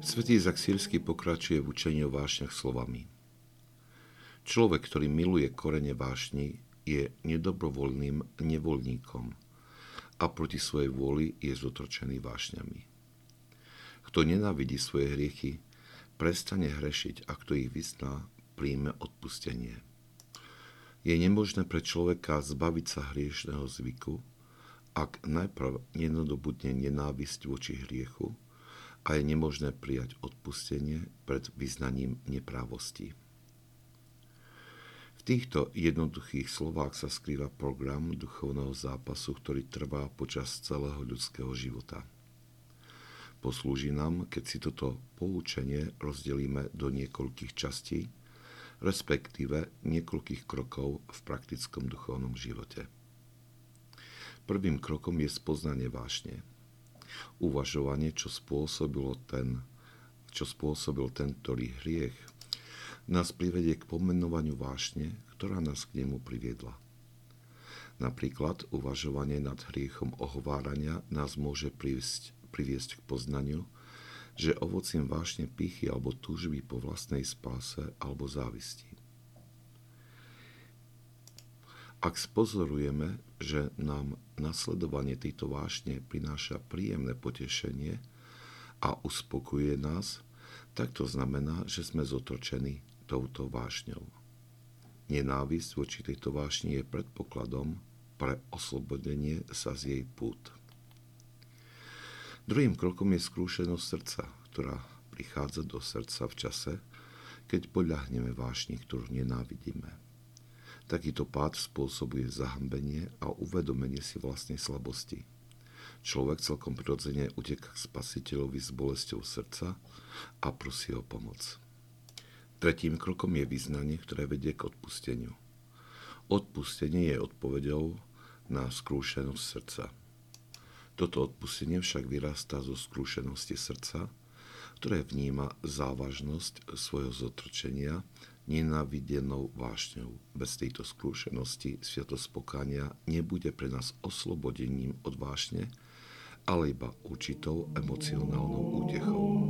Svetý Izak pokračuje v učení o vášniach slovami. Človek, ktorý miluje korene vášni, je nedobrovoľným nevoľníkom a proti svojej vôli je zotročený vášňami. Kto nenávidí svoje hriechy, prestane hrešiť a kto ich vyzná, príjme odpustenie. Je nemožné pre človeka zbaviť sa hriešného zvyku, ak najprv nenadobudne nenávisť voči hriechu a je nemožné prijať odpustenie pred vyznaním neprávosti. V týchto jednoduchých slovách sa skrýva program duchovného zápasu, ktorý trvá počas celého ľudského života. Poslúži nám, keď si toto poučenie rozdelíme do niekoľkých častí, respektíve niekoľkých krokov v praktickom duchovnom živote. Prvým krokom je spoznanie vášne. Uvažovanie, čo spôsobilo ten, čo spôsobil ten, ktorý hriech nás privedie k pomenovaniu vášne, ktorá nás k nemu priviedla. Napríklad uvažovanie nad hriechom ohovárania nás môže priviesť, priviesť k poznaniu, že ovocím vášne pichy alebo túžby po vlastnej spáse alebo závisti. Ak spozorujeme, že nám nasledovanie tejto vášne prináša príjemné potešenie a uspokuje nás, tak to znamená, že sme zotročení touto vášňou. Nenávisť voči tejto vášni je predpokladom pre oslobodenie sa z jej pút. Druhým krokom je skrúšenosť srdca, ktorá prichádza do srdca v čase, keď poľahneme vášni, ktorú nenávidíme. Takýto pád spôsobuje zahambenie a uvedomenie si vlastnej slabosti. Človek celkom prirodzene uteká k spasiteľovi s bolesťou srdca a prosí o pomoc. Tretím krokom je vyznanie, ktoré vedie k odpusteniu. Odpustenie je odpovedou na skrúšenosť srdca. Toto odpustenie však vyrastá zo skrúšenosti srdca, ktoré vníma závažnosť svojho zotročenia nenávidenou vášňou. Bez tejto skúšenosti sviatospokania nebude pre nás oslobodením od vášne, ale iba určitou emocionálnou útechou.